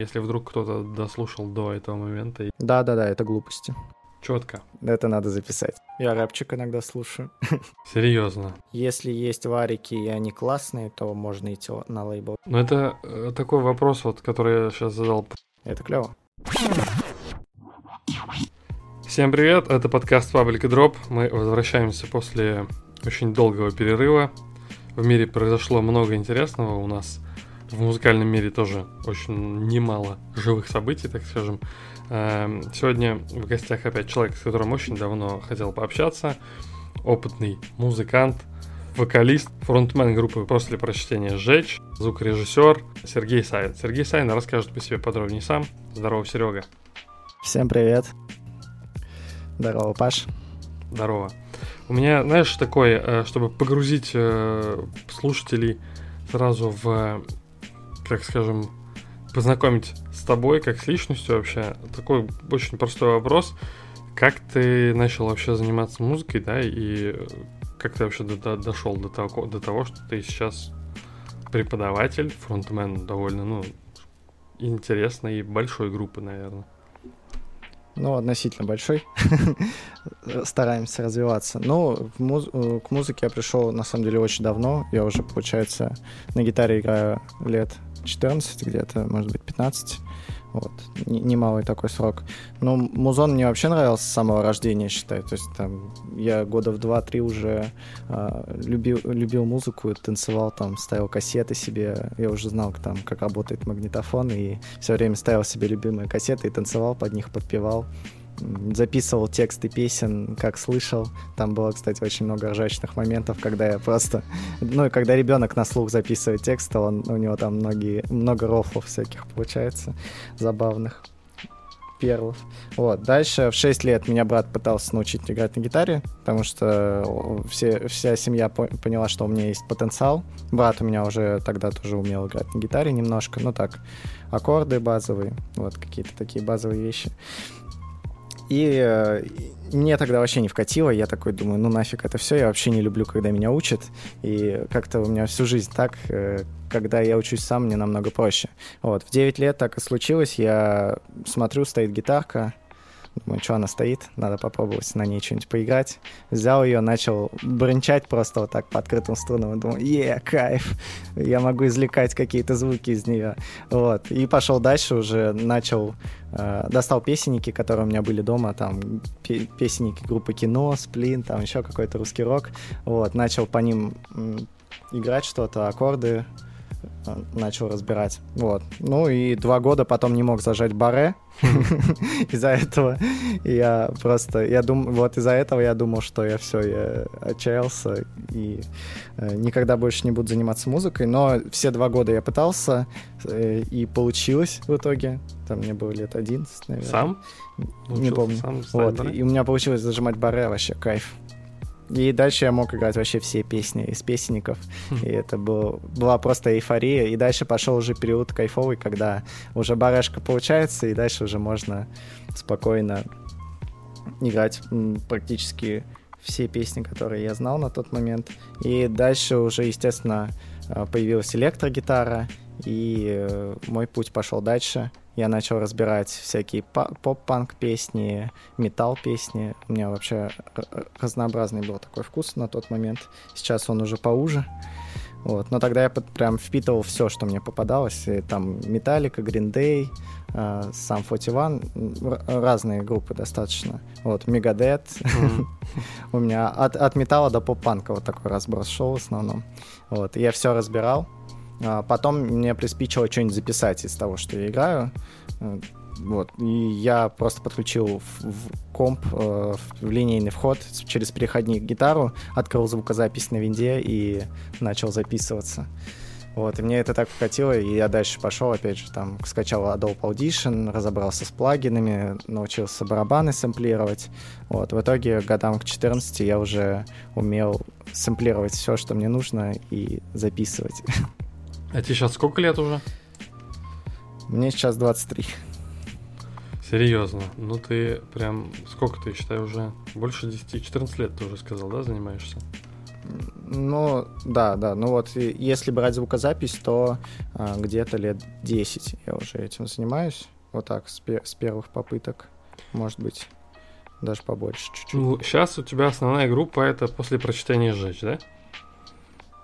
Если вдруг кто-то дослушал до этого момента. Да-да-да, это глупости. Четко. Это надо записать. Я рэпчик иногда слушаю. Серьезно. Если есть варики, и они классные, то можно идти на лейбл. Но это э, такой вопрос, вот, который я сейчас задал. Это клево. Всем привет, это подкаст Public Drop. Мы возвращаемся после очень долгого перерыва. В мире произошло много интересного. У нас в музыкальном мире тоже очень немало живых событий, так скажем. Эм, сегодня в гостях опять человек, с которым очень давно хотел пообщаться. Опытный музыкант, вокалист, фронтмен группы «После прочтения сжечь», звукорежиссер Сергей Савин. Сергей Савин расскажет по себе подробнее сам. Здорово, Серега. Всем привет. Здорово, Паш. Здорово. У меня, знаешь, такое, э, чтобы погрузить э, слушателей сразу в как скажем, познакомить с тобой, как с личностью вообще. Такой очень простой вопрос. Как ты начал вообще заниматься музыкой, да, и как ты вообще до, до, дошел до того, до того, что ты сейчас преподаватель, фронтмен довольно, ну, интересной и большой группы, наверное. Ну, относительно большой. Стараемся развиваться. Ну, муз- к музыке я пришел, на самом деле, очень давно. Я уже, получается, на гитаре играю лет 14 где-то, может быть, 15. Вот. Немалый такой срок. Но музон мне вообще нравился с самого рождения, считаю. То есть там я года в 2-3 уже э, любил, любил музыку, танцевал там, ставил кассеты себе. Я уже знал, там, как работает магнитофон, и все время ставил себе любимые кассеты и танцевал под них, подпевал записывал тексты песен, как слышал. Там было, кстати, очень много ржачных моментов, когда я просто... Ну, и когда ребенок на слух записывает текст, то он, у него там многие, много рофлов всяких получается, забавных перлов. Вот. Дальше в 6 лет меня брат пытался научить играть на гитаре, потому что все, вся семья по поняла, что у меня есть потенциал. Брат у меня уже тогда тоже умел играть на гитаре немножко, ну так, аккорды базовые, вот какие-то такие базовые вещи. И э, мне тогда вообще не вкатило, я такой думаю, ну нафиг это все, я вообще не люблю, когда меня учат, и как-то у меня всю жизнь так, э, когда я учусь сам, мне намного проще. Вот, в 9 лет так и случилось, я смотрю, стоит гитарка, Думаю, что она стоит, надо попробовать на ней что-нибудь поиграть. Взял ее, начал бренчать просто вот так по открытым струнам. Думаю, е, кайф, я могу извлекать какие-то звуки из нее. Вот. И пошел дальше уже, начал, э, достал песенники, которые у меня были дома, там песенники группы Кино, Сплин, там еще какой-то русский рок. Вот. Начал по ним играть что-то, аккорды, начал разбирать. Вот. Ну и два года потом не мог зажать баре. Из-за этого я просто, я думал, вот из-за этого я думал, что я все, я отчаялся и э, никогда больше не буду заниматься музыкой. Но все два года я пытался э, и получилось в итоге. Там мне было лет 11, наверное. Сам? Не помню. Сам вот. И у меня получилось зажимать баре, вообще кайф. И дальше я мог играть вообще все песни из песенников. Хм. И это был, была просто эйфория. И дальше пошел уже период кайфовый, когда уже барашка получается, и дальше уже можно спокойно играть практически все песни, которые я знал на тот момент. И дальше уже, естественно, а, появилась электрогитара, и э, мой путь пошел дальше я начал разбирать всякие поп-панк песни, метал песни. У меня вообще разнообразный был такой вкус на тот момент. Сейчас он уже поуже. Вот. Но тогда я прям впитывал все, что мне попадалось. И там Металлика, Green Day, uh, Sum 41, разные группы достаточно. Вот. Mm-hmm. У меня от, от металла до поп-панка вот такой разброс шел в основном. Вот, и я все разбирал. А потом мне приспичило что-нибудь записать из того, что я играю. Э, вот. И я просто подключил в, в комп э, в линейный вход через переходник гитару, открыл звукозапись на винде и начал записываться. Вот, и мне это так вкатило, и я дальше пошел, опять же, там, скачал Adobe Audition, разобрался с плагинами, научился барабаны сэмплировать. Вот, в итоге, годам к 14 я уже умел сэмплировать все, что мне нужно, и записывать. А тебе сейчас сколько лет уже? Мне сейчас 23. Серьезно? Ну ты прям, сколько ты, считай, уже больше 10, 14 лет ты уже сказал, да, занимаешься? Ну, да, да. Ну вот, если брать звукозапись, то а, где-то лет 10 я уже этим занимаюсь. Вот так, с, пер- с первых попыток, может быть, даже побольше чуть-чуть. Ну, сейчас у тебя основная группа это после прочтения «Сжечь», да?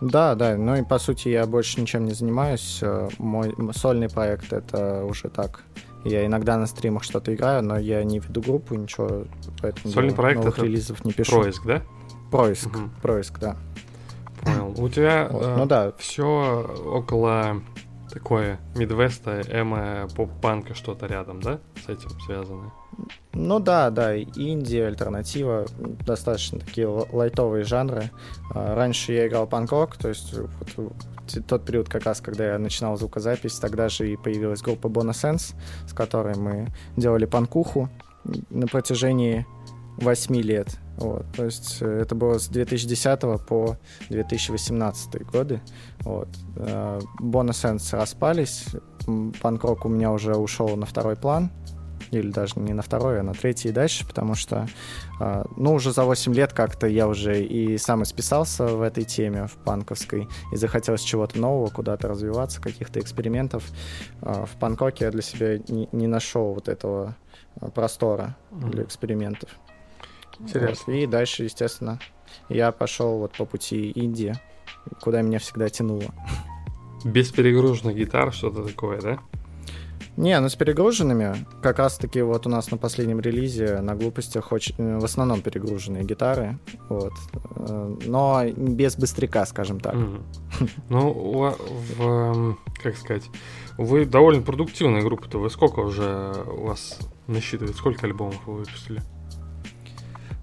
Да, да, ну и по сути я больше ничем не занимаюсь. Э, мой сольный проект это уже так. Я иногда на стримах что-то играю, но я не веду группу, ничего поэтому Сольный проект новых это релизов не пишу. Происк, да? Происк, угу. происк, да. Понял. У тебя вот, э, ну, да. все около такое мидвеста, эмо, поп-панка что-то рядом, да, с этим связано? Ну да, да, Индия, альтернатива, достаточно такие лайтовые жанры. А, раньше я играл панк-рок, то есть вот тот период как раз, когда я начинал звукозапись, тогда же и появилась группа Bonasense, с которой мы делали панкуху на протяжении 8 лет. Вот, то есть э, это было с 2010 по 2018 годы. Вот. Bonasense распались, панк-рок у меня уже ушел на второй план, или даже не на второй, а на третий и дальше, потому что, а, ну, уже за 8 лет как-то я уже и сам исписался в этой теме, в панковской, и захотелось чего-то нового, куда-то развиваться, каких-то экспериментов. А, в панкоке я для себя не, не нашел вот этого а, простора для экспериментов. Интересно. Вот. И дальше, естественно, я пошел вот по пути Индии, куда меня всегда тянуло. Без перегруженных гитар, что-то такое, да? Не, ну с перегруженными, как раз таки вот у нас на последнем релизе на глупостях очень, э, в основном перегруженные гитары, вот, э, но без быстряка, скажем так. Ну, в, эм, как сказать, вы довольно продуктивная группа-то, вы сколько уже у вас насчитывает, сколько альбомов вы выпустили?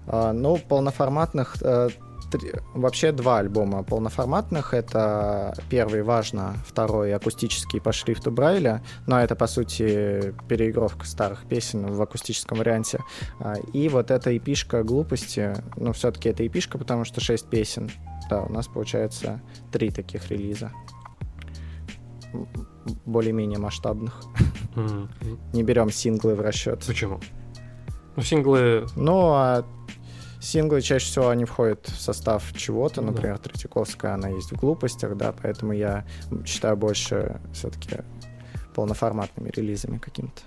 А, ну, полноформатных э, три, вообще два альбома полноформатных. Это первый важно, второй акустический по шрифту Брайля, но это, по сути, переигровка старых песен в акустическом варианте. А, и вот эта эпишка глупости, ну, все-таки это эпишка, потому что шесть песен. Да, у нас получается три таких релиза более-менее масштабных. Mm-hmm. Не берем синглы в расчет. Почему? Ну, синглы... Ну, а Синглы чаще всего они входят в состав чего-то, ну, например, да. Третьяковская, она есть в глупостях, да, поэтому я считаю больше все-таки полноформатными релизами каким-то.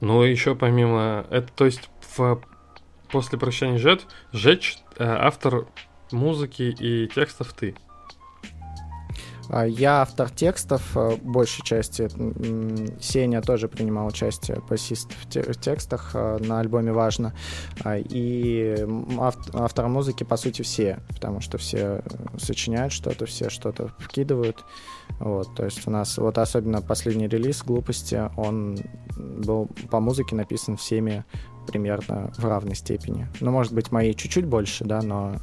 Ну, еще помимо... Это, то есть, в... после прощания Жет, Жечь, э, автор музыки и текстов ты. А, я автор текстов, э, большей части. Сеня тоже принимал участие, басист в текстах э, на альбоме «Важно». А, и автор музыки, по сути, все, потому что все сочиняют что-то, все что-то вкидывают. Вот, то есть у нас, вот особенно последний релиз «Глупости», он был по музыке написан всеми примерно в равной степени. Ну, может быть, мои чуть-чуть больше, да, но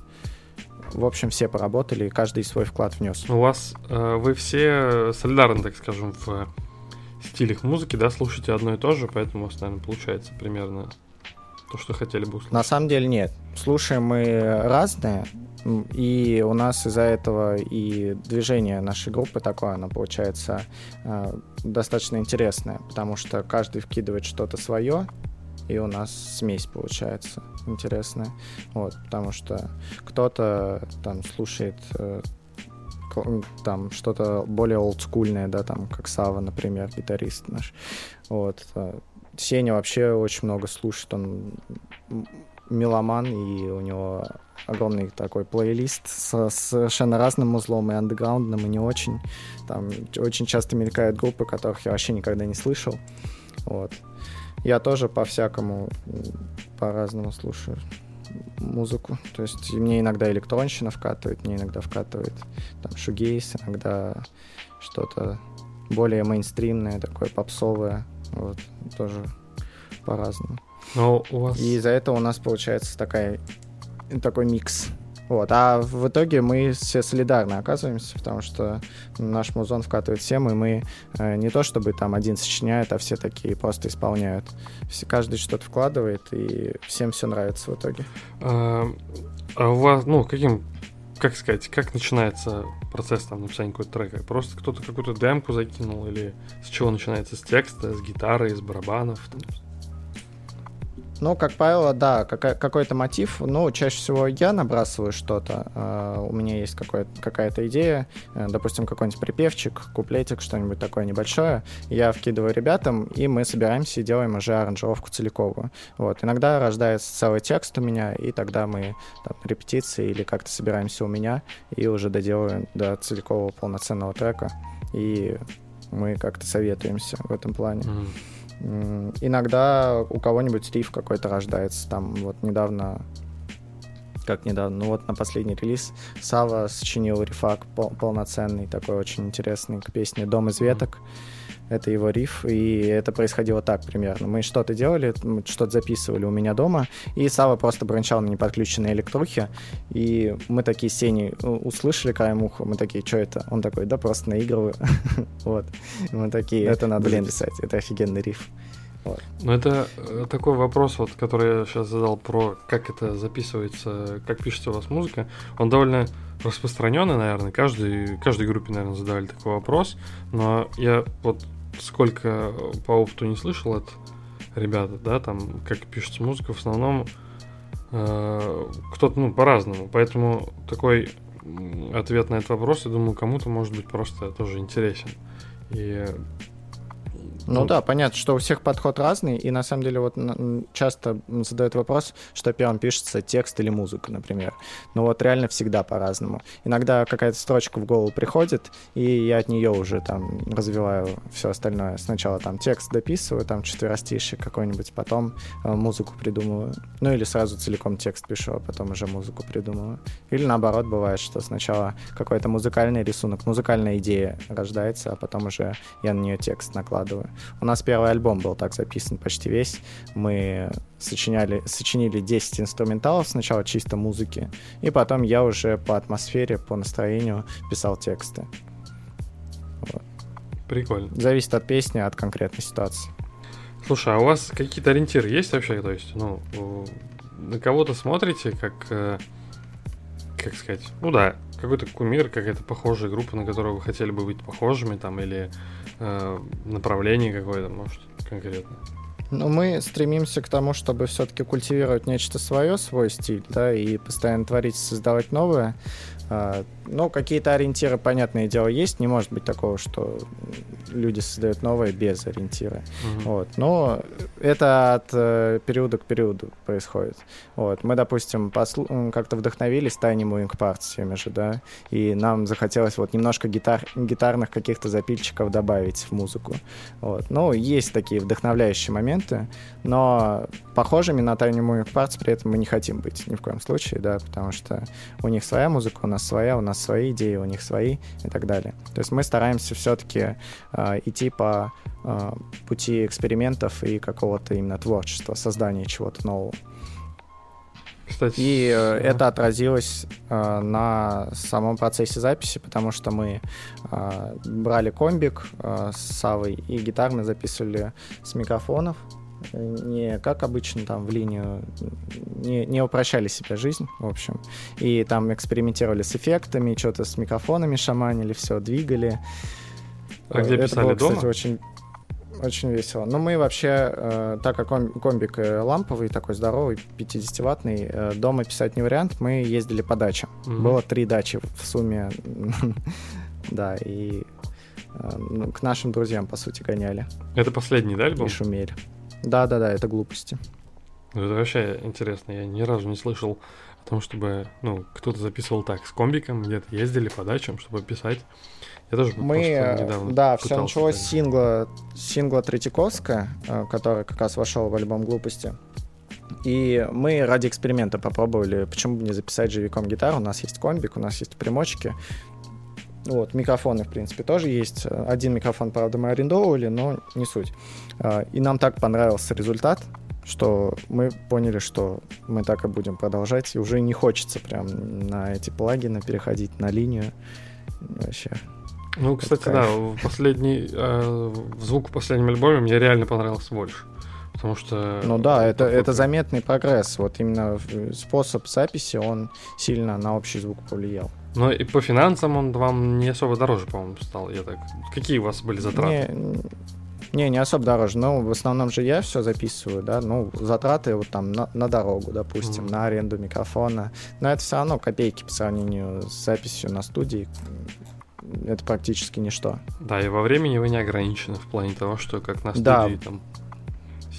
в общем, все поработали, и каждый свой вклад внес. У вас, э, вы все солидарны, так скажем, в стилях музыки, да, слушаете одно и то же, поэтому у вас, наверное, получается примерно то, что хотели бы услышать. На самом деле нет. Слушаем мы разное, и у нас из-за этого и движение нашей группы такое, оно получается э, достаточно интересное, потому что каждый вкидывает что-то свое, и у нас смесь получается интересная. Вот, потому что кто-то там слушает э, там что-то более олдскульное, да, там, как Сава, например, гитарист наш. Вот. Э, Сеня вообще очень много слушает, он меломан, и у него огромный такой плейлист с совершенно разным узлом, и андеграундным, и не очень. Там очень часто мелькают группы, которых я вообще никогда не слышал. Вот. Я тоже по-всякому, по-разному слушаю музыку. То есть мне иногда электронщина вкатывает, мне иногда вкатывает там шугейс, иногда что-то более мейнстримное, такое попсовое. Вот, тоже по-разному. Но у вас... И из-за этого у нас получается такая, такой микс вот. А в итоге мы все солидарно оказываемся, потому что наш музон вкатывает всем, и мы э, не то чтобы там один сочиняет, а все такие просто исполняют. Все, каждый что-то вкладывает, и всем все нравится в итоге. А, а у вас, ну, каким, как сказать, как начинается процесс там написания какого-то трека? Просто кто-то какую-то демку закинул, или с чего начинается? С текста, с гитары, с барабанов? Там? Ну, как правило, да, какой-то мотив. Ну, чаще всего я набрасываю что-то. Uh, у меня есть какая-то идея, uh, допустим, какой-нибудь припевчик, куплетик, что-нибудь такое небольшое. Я вкидываю ребятам, и мы собираемся и делаем уже аранжировку целиковую. Вот. Иногда рождается целый текст у меня, и тогда мы там, репетиции или как-то собираемся у меня и уже доделаем до целикового полноценного трека. И мы как-то советуемся в этом плане. Mm. Иногда у кого-нибудь риф какой-то рождается. Там вот недавно как недавно, ну вот на последний релиз Сава сочинил рифак пол полноценный, такой очень интересный к песне «Дом из веток». Mm это его риф, и это происходило так примерно. Мы что-то делали, что-то записывали у меня дома, и Сава просто брончал на неподключенной электрухе, и мы такие с Сеней услышали краем уха, мы такие, что это? Он такой, да просто наигрываю. вот. Мы такие, это надо блин писать, это офигенный риф. Вот. Ну, это э, такой вопрос, вот, который я сейчас задал про как это записывается, как пишется у вас музыка. Он довольно распространенный, наверное. Каждый, каждой группе, наверное, задавали такой вопрос. Но я вот сколько по опыту не слышал от ребят, да, там, как пишется музыка, в основном э, кто-то, ну, по-разному. Поэтому такой ответ на этот вопрос, я думаю, кому-то может быть просто тоже интересен. И ну, ну да, понятно, что у всех подход разный, и на самом деле вот часто задают вопрос, что первым пишется текст или музыка, например. Но вот реально всегда по-разному. Иногда какая-то строчка в голову приходит, и я от нее уже там развиваю все остальное. Сначала там текст дописываю, там четверостишие какой-нибудь, потом э, музыку придумываю. Ну или сразу целиком текст пишу, а потом уже музыку придумываю. Или наоборот бывает, что сначала какой-то музыкальный рисунок, музыкальная идея рождается, а потом уже я на нее текст накладываю. У нас первый альбом был так записан почти весь. Мы сочиняли, сочинили 10 инструменталов, сначала чисто музыки, и потом я уже по атмосфере, по настроению писал тексты. Вот. Прикольно. Зависит от песни, от конкретной ситуации. Слушай, а у вас какие-то ориентиры есть вообще? То есть, ну, на кого-то смотрите, как, э, как сказать, ну да, какой-то кумир, какая-то похожая группа, на которую вы хотели бы быть похожими, там, или э, направление какое-то, может, конкретно? Ну, мы стремимся к тому, чтобы все-таки культивировать нечто свое, свой стиль, да, и постоянно творить, создавать новое. Ну, какие-то ориентиры, понятное дело, есть. Не может быть такого, что люди создают новое без ориентира. Mm-hmm. Вот. Но это от э, периода к периоду происходит. Вот. Мы, допустим, послу- как-то вдохновились Tiny Moving Parts теми же, да, и нам захотелось вот немножко гитар- гитарных каких-то запильчиков добавить в музыку. Вот. Ну, есть такие вдохновляющие моменты, но похожими на Tiny Moving Parts при этом мы не хотим быть ни в коем случае, да, потому что у них своя музыка, у нас своя, у нас свои идеи, у них свои и так далее. То есть мы стараемся все-таки э, идти по э, пути экспериментов и какого-то именно творчества, создания чего-то нового. Кстати, и э, да. это отразилось э, на самом процессе записи, потому что мы э, брали комбик э, с Савой и гитар мы записывали с микрофонов, не как обычно там в линию, не, не упрощали себе жизнь, в общем. И там экспериментировали с эффектами, что-то с микрофонами шаманили, все, двигали. А где Это писали было, дома? кстати, очень очень весело. Но мы вообще, э, так как комбик э, ламповый, такой здоровый, 50-ваттный, э, дома писать не вариант, мы ездили по дачам. Mm-hmm. Было три дачи в сумме. да, и э, ну, к нашим друзьям, по сути, гоняли. Это последний, да, альбом? И шумели. Да-да-да, это глупости. Это вообще интересно, я ни разу не слышал о том, чтобы, ну, кто-то записывал так, с комбиком, где-то ездили по дачам, чтобы писать. Я тоже Мы, недавно да, все началось с сингла, сингла Третьяковская, э, который как раз вошел в альбом «Глупости». И мы ради эксперимента попробовали, почему бы не записать живиком гитару. У нас есть комбик, у нас есть примочки. Вот, микрофоны, в принципе, тоже есть. Один микрофон, правда, мы арендовывали, но не суть. А, и нам так понравился результат, что мы поняли, что мы так и будем продолжать. И уже не хочется прям на эти плагины переходить на линию. Вообще. Ну, кстати, да, последний э, звук в последнем альбоме мне реально понравился больше. Потому что... Ну да, это, это заметный прогресс. Вот именно способ записи, он сильно на общий звук повлиял. Но и по финансам он вам не особо дороже, по-моему, стал. Я так. Какие у вас были затраты? Не, Не, не особо дороже. Но в основном же я все записываю, да. Ну, затраты вот там на, на дорогу, допустим, mm-hmm. на аренду микрофона. Но это все равно копейки по сравнению с записью на студии. Это практически ничто. Да, и во времени вы не ограничены в плане того, что как на студии да. там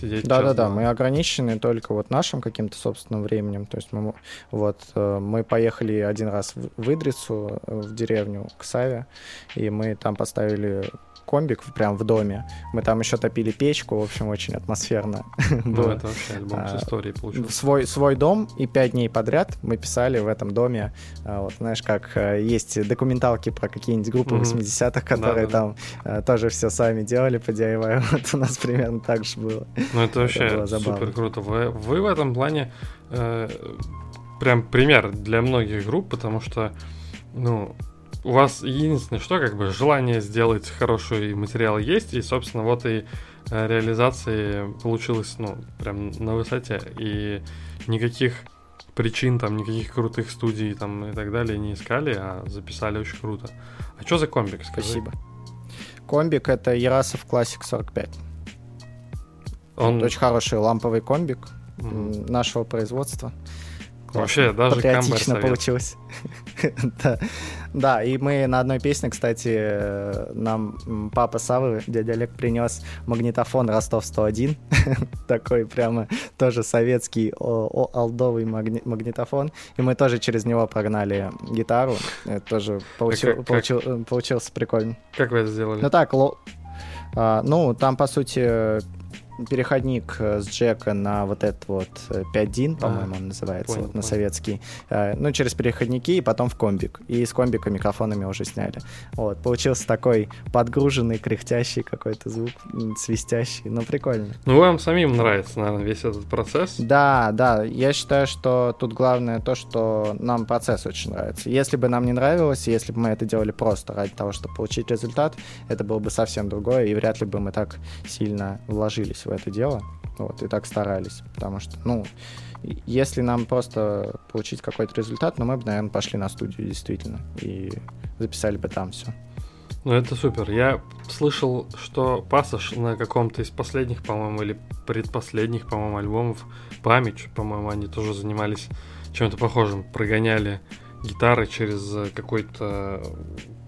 сидеть. Да, да, да. Мы ограничены только вот нашим каким-то собственным временем. То есть мы вот э, мы поехали один раз в Идрицу, э, в деревню к Саве, и мы там поставили комбик прям в доме. Мы там еще топили печку, в общем, очень атмосферно. Ну, это вообще альбом с а, историей получился. Свой, свой дом, и пять дней подряд мы писали в этом доме. А, вот, знаешь, как э, есть документалки про какие-нибудь группы 80-х, которые там э, тоже все сами делали по DIY. Вот у нас примерно так же было. Ну, это вообще супер круто. Вы, вы в этом плане э, прям пример для многих групп, потому что, ну, у вас единственное, что как бы желание сделать хороший материал есть, и, собственно, вот и э, реализации получилось, ну, прям на высоте, и никаких причин, там, никаких крутых студий там и так далее не искали, а записали очень круто. А что за комбик, скажи? Спасибо. Комбик — это Ярасов Classic 45. Он... Это очень хороший ламповый комбик mm. нашего производства. Вообще, даже Патриотично получилось. да. да, и мы на одной песне, кстати, нам папа Савы, дядя Олег, принес магнитофон Ростов-101. Такой прямо тоже советский алдовый магнитофон. И мы тоже через него прогнали гитару. Это тоже получил, как, получил, как... получился прикольно. Как вы это сделали? Ну так, ло... а, ну, там, по сути, переходник э, с джека на вот этот вот 5DIN, э, по-моему, а, он называется, понял, вот на понял. советский. Э, ну, через переходники и потом в комбик. И с комбика микрофонами уже сняли. Вот, получился такой подгруженный, кряхтящий какой-то звук, свистящий, но прикольно. Ну, вам самим нравится, наверное, весь этот процесс? Да, да, я считаю, что тут главное то, что нам процесс очень нравится. Если бы нам не нравилось, если бы мы это делали просто ради того, чтобы получить результат, это было бы совсем другое, и вряд ли бы мы так сильно вложились в это дело, вот, и так старались, потому что, ну, если нам просто получить какой-то результат, ну, мы бы, наверное, пошли на студию, действительно, и записали бы там все. Ну, это супер. Я слышал, что Пассаж на каком-то из последних, по-моему, или предпоследних, по-моему, альбомов, Память, по-моему, они тоже занимались чем-то похожим, прогоняли гитары через какой-то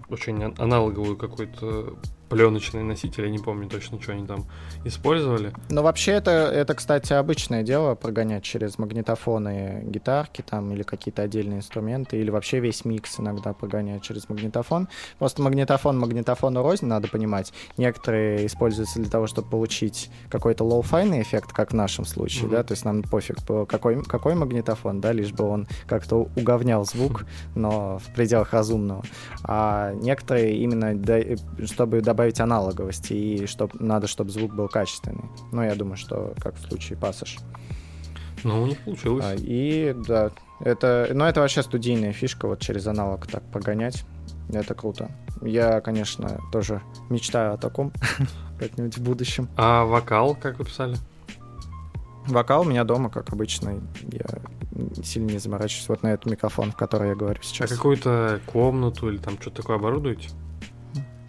очень аналоговую какую-то пленочный носитель, я не помню точно, что они там использовали. Но вообще это, это, кстати, обычное дело прогонять через магнитофоны гитарки там или какие-то отдельные инструменты, или вообще весь микс иногда прогонять через магнитофон. Просто магнитофон магнитофону рознь, надо понимать. Некоторые используются для того, чтобы получить какой-то лоу-файный эффект, как в нашем случае, mm-hmm. да, то есть нам пофиг, какой, какой магнитофон, да, лишь бы он как-то уговнял звук, но в пределах разумного. А некоторые именно, чтобы добавить добавить аналоговости, и чтоб, надо, чтобы звук был качественный. Ну, я думаю, что как в случае пассаж. Ну, у них получилось. А, и, да, это, ну, это вообще студийная фишка, вот через аналог так погонять. Это круто. Я, конечно, тоже мечтаю о таком как-нибудь в будущем. А вокал как вы писали? Вокал у меня дома, как обычно. Я сильно не заморачиваюсь вот на этот микрофон, в который я говорю сейчас. А какую-то комнату или там что-то такое оборудуете?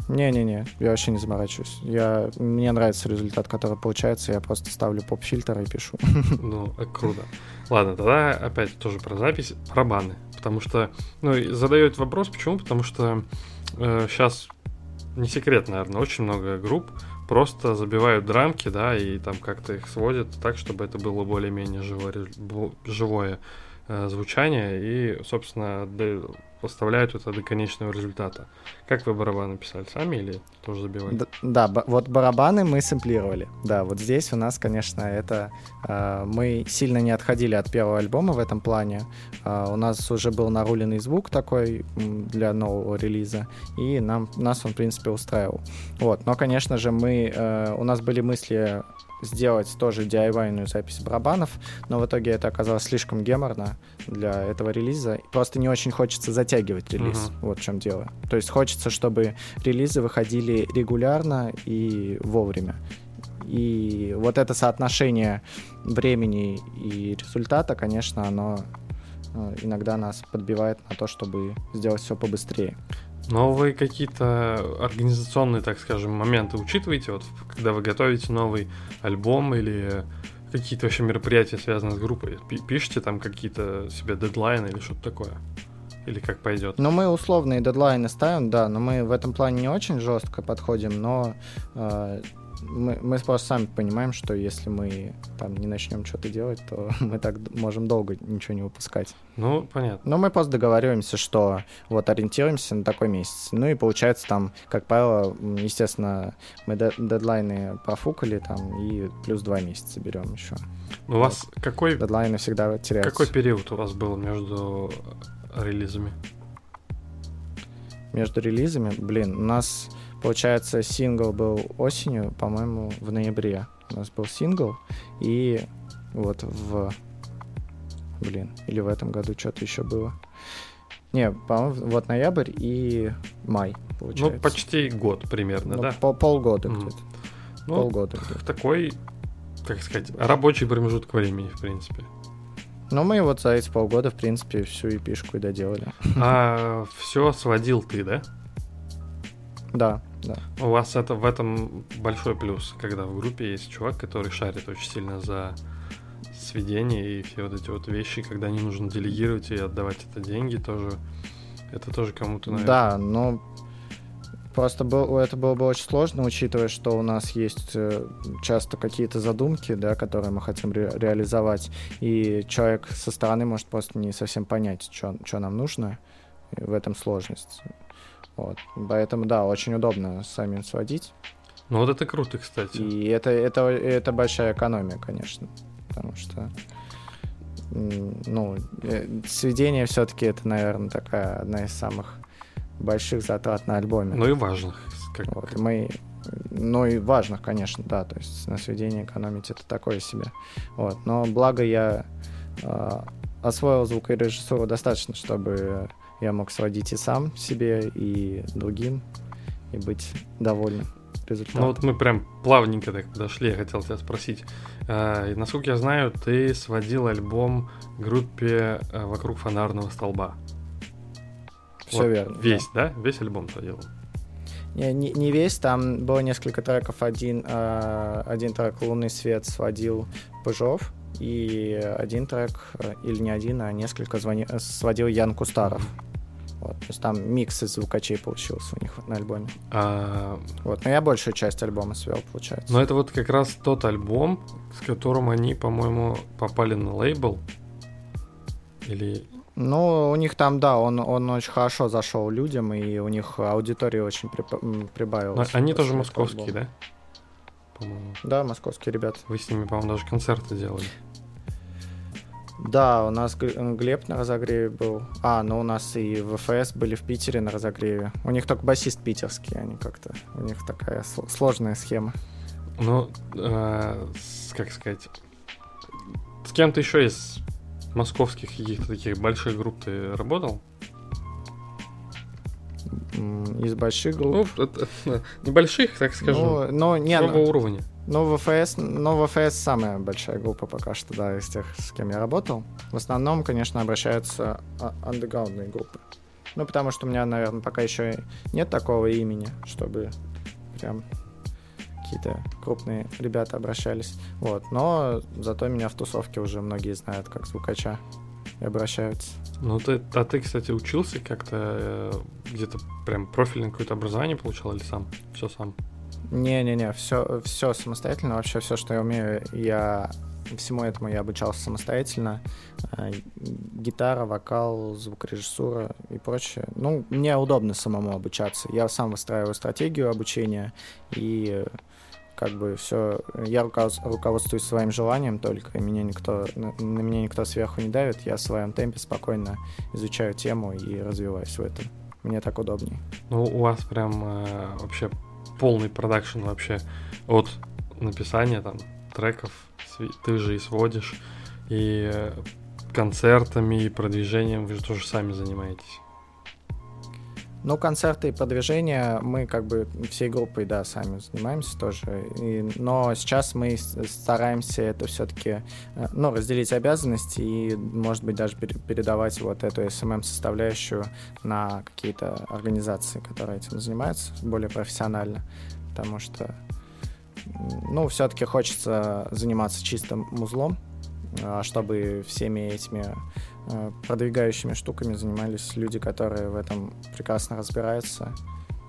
Не-не-не, я вообще не заморачиваюсь. Я, мне нравится результат, который получается, я просто ставлю поп-фильтр и пишу. Ну, круто. Ладно, тогда опять тоже про запись, барабаны. Потому что, ну, задают вопрос, почему? Потому что э, сейчас, не секрет, наверное, очень много групп просто забивают драмки, да, и там как-то их сводят так, чтобы это было более-менее живое, живое э, звучание, и, собственно, поставляют это до конечного результата. Как вы барабаны писали, сами или тоже забивали? Да, да вот барабаны мы сэмплировали. Да, вот здесь у нас, конечно, это... Э, мы сильно не отходили от первого альбома в этом плане. Э, у нас уже был наруленный звук такой для нового релиза, и нам, нас он, в принципе, устраивал. Вот, но, конечно же, мы... Э, у нас были мысли сделать тоже DIY-ную запись барабанов, но в итоге это оказалось слишком геморно для этого релиза. Просто не очень хочется затягивать релиз. Uh-huh. Вот в чем дело. То есть хочется, чтобы релизы выходили регулярно и вовремя. И вот это соотношение времени и результата, конечно, оно э, иногда нас подбивает на то, чтобы сделать все побыстрее. Новые какие-то организационные, так скажем, моменты учитываете, вот когда вы готовите новый альбом или какие-то вообще мероприятия, связанные с группой? Пишите там какие-то себе дедлайны или что-то такое? Или как пойдет? Ну, мы условные дедлайны ставим, да, но мы в этом плане не очень жестко подходим, но э, мы, мы просто сами понимаем, что если мы там не начнем что-то делать, то мы так можем долго ничего не выпускать. Ну, понятно. Но мы просто договариваемся, что вот ориентируемся на такой месяц. Ну и получается там, как правило, естественно, мы дедлайны профукали там и плюс два месяца берем еще. Ну, у вас какой... Дедлайны всегда теряются. Какой период у вас был между релизами? Между релизами? Блин, у нас Получается, сингл был осенью, по-моему, в ноябре. У нас был сингл, и вот в... Блин, или в этом году что-то еще было. Не, по-моему, вот ноябрь и май, получается. Ну, почти год примерно, ну, да? Пол полгода mm. где-то. Ну, полгода где-то. Такой, как сказать, рабочий промежуток времени, в принципе. Ну, мы вот за эти полгода, в принципе, всю эпишку и доделали. А все сводил ты, да? Да, да. У вас это в этом большой плюс, когда в группе есть чувак, который шарит очень сильно за сведение и все вот эти вот вещи, когда не нужно делегировать и отдавать это деньги, тоже это тоже кому-то, наверное. Да, но просто был, это было бы очень сложно, учитывая, что у нас есть э, часто какие-то задумки, да, которые мы хотим ре- реализовать, и человек со стороны может просто не совсем понять, что нам нужно, в этом сложность. Вот. Поэтому, да, очень удобно самим сводить. Ну вот это круто, кстати. И это, это, это большая экономия, конечно. Потому что ну, э, сведение все-таки это, наверное, такая одна из самых больших затрат на альбоме. Ну и важных. Как... Вот, мы, ну и важных, конечно, да, то есть на сведение экономить это такое себе. Вот, но благо я э, освоил звукорежиссуру достаточно, чтобы я мог сводить и сам себе, и другим, и быть довольным результатом. Ну вот мы прям плавненько так подошли, я хотел тебя спросить. Э, насколько я знаю, ты сводил альбом группе э, «Вокруг фонарного столба». Все вот верно. Весь, да. да? Весь альбом сводил? Не, не, не весь, там было несколько треков. Один, э, один трек «Лунный свет» сводил Пыжов, и один трек, э, или не один, а несколько звони... сводил Ян Кустаров. Вот, то есть там микс из звукачей получился у них на альбоме. А... Вот, но я большую часть альбома свел, получается. Но это вот как раз тот альбом, с которым они, по-моему, попали на лейбл. Или... Ну, у них там, да, он, он очень хорошо зашел людям, и у них аудитория очень при, прибавилась. Но они тоже московские, да? По-моему. Да, московские ребята. Вы с ними, по-моему, даже концерты делали. Да, у нас Глеб на разогреве был. А, ну у нас и ВФС были в Питере на разогреве. У них только басист питерский, они как-то... У них такая сложная схема. Ну, э, как сказать... С кем-то еще из московских каких-то таких больших групп ты работал? Из больших групп? Ну, это, небольших, так скажем. Ну, но, не, ну, уровня. Ну, ВФС, ну, ВФС самая большая группа пока что, да, из тех, с кем я работал. В основном, конечно, обращаются а, андеграундные группы. Ну, потому что у меня, наверное, пока еще нет такого имени, чтобы прям какие-то крупные ребята обращались. Вот. Но зато меня в тусовке уже многие знают как звукача и обращаются. Ну, ты, а ты, кстати, учился как-то э, где-то прям профильное какое-то образование получал или сам? Все сам? Не-не-не, все, все самостоятельно. Вообще все, что я умею, я всему этому я обучался самостоятельно. А, гитара, вокал, звукорежиссура и прочее. Ну, мне удобно самому обучаться. Я сам выстраиваю стратегию обучения и как бы все, я руководствуюсь своим желанием только, и меня никто, на, на меня никто сверху не давит, я в своем темпе спокойно изучаю тему и развиваюсь в этом. Мне так удобнее. Ну, у вас прям э, вообще полный продакшн вообще от написания там треков ты же и сводишь, и э, концертами, и продвижением вы же тоже сами занимаетесь. Ну, концерты и продвижение мы как бы всей группой, да, сами занимаемся тоже. И, но сейчас мы стараемся это все-таки, э, ну, разделить обязанности и, может быть, даже передавать вот эту SMM-составляющую на какие-то организации, которые этим занимаются более профессионально. Потому что, ну, все-таки хочется заниматься чистым музлом, а чтобы всеми этими Э, продвигающими штуками занимались люди, которые в этом прекрасно разбираются,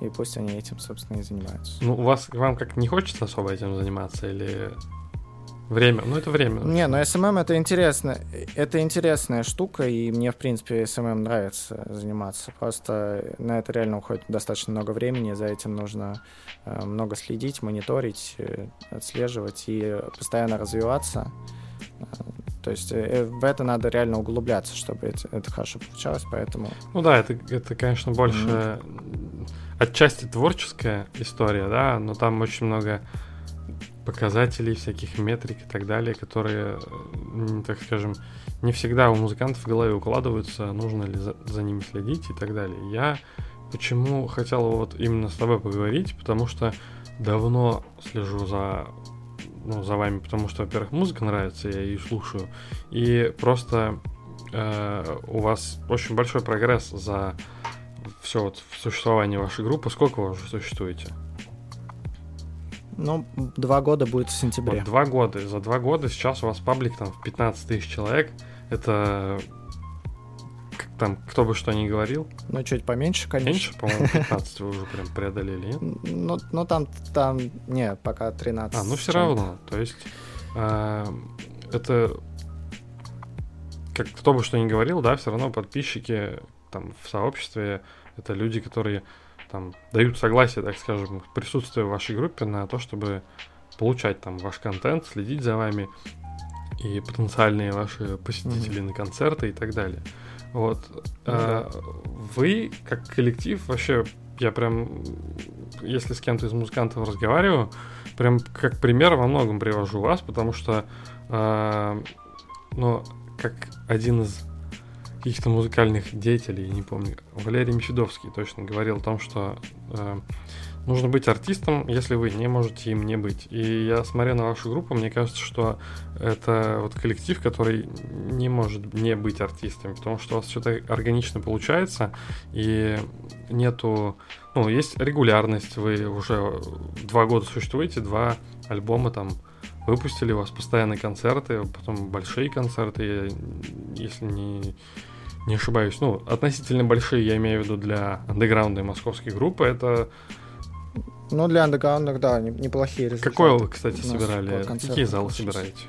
и пусть они этим, собственно, и занимаются. Ну, у вас, вам как не хочется особо этим заниматься, или время? Ну, это время. Не, но SMM это интересно, это интересная штука, и мне, в принципе, SMM нравится заниматься. Просто на это реально уходит достаточно много времени, за этим нужно э, много следить, мониторить, э, отслеживать и постоянно развиваться. То есть э, в это надо реально углубляться, чтобы это, это хорошо получалось, поэтому... Ну да, это, это конечно, больше mm-hmm. отчасти творческая история, да, но там очень много показателей, всяких метрик и так далее, которые, так скажем, не всегда у музыкантов в голове укладываются, нужно ли за, за ними следить и так далее. Я почему хотел вот именно с тобой поговорить, потому что давно слежу за ну, за вами, потому что, во-первых, музыка нравится, я ее слушаю, и просто э, у вас очень большой прогресс за все вот существование вашей группы. Сколько вы уже существуете? Ну, два года будет в сентябре. Вот два года. За два года сейчас у вас паблик там в 15 тысяч человек. Это там, кто бы что ни говорил. Ну, чуть поменьше, конечно. Меньше, по-моему, 15 вы уже прям преодолели, Ну, ну там, там, не, пока 13. А, ну все равно. То есть, э, это, как кто бы что ни говорил, да, все равно подписчики там в сообществе, это люди, которые там дают согласие, так скажем, присутствие в вашей группе на то, чтобы получать там ваш контент, следить за вами и потенциальные ваши посетители mm-hmm. на концерты и так далее. Вот. Ну, а, да. Вы, как коллектив, вообще, я прям, если с кем-то из музыкантов разговариваю, прям как пример во многом привожу вас, потому что, а, ну, как один из каких-то музыкальных деятелей, не помню, Валерий Мефедовский точно говорил о том, что э, нужно быть артистом, если вы не можете им не быть. И я смотря на вашу группу, мне кажется, что это вот коллектив, который не может не быть артистом, потому что у вас что-то органично получается, и нету... Ну, есть регулярность, вы уже два года существуете, два альбома там выпустили, у вас постоянные концерты, потом большие концерты, если не не ошибаюсь, ну, относительно большие, я имею в виду для андеграунда и московских групп, это ну, для андеграундных, да, неплохие результаты. Какое вы, кстати, собирали? Какие залы собираете?